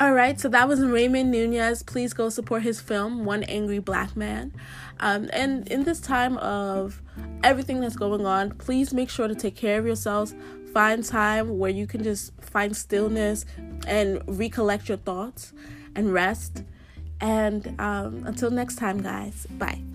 All right, so that was Raymond Nunez. Please go support his film, One Angry Black Man. Um, and in this time of everything that's going on, please make sure to take care of yourselves. Find time where you can just find stillness and recollect your thoughts and rest. And um, until next time, guys, bye.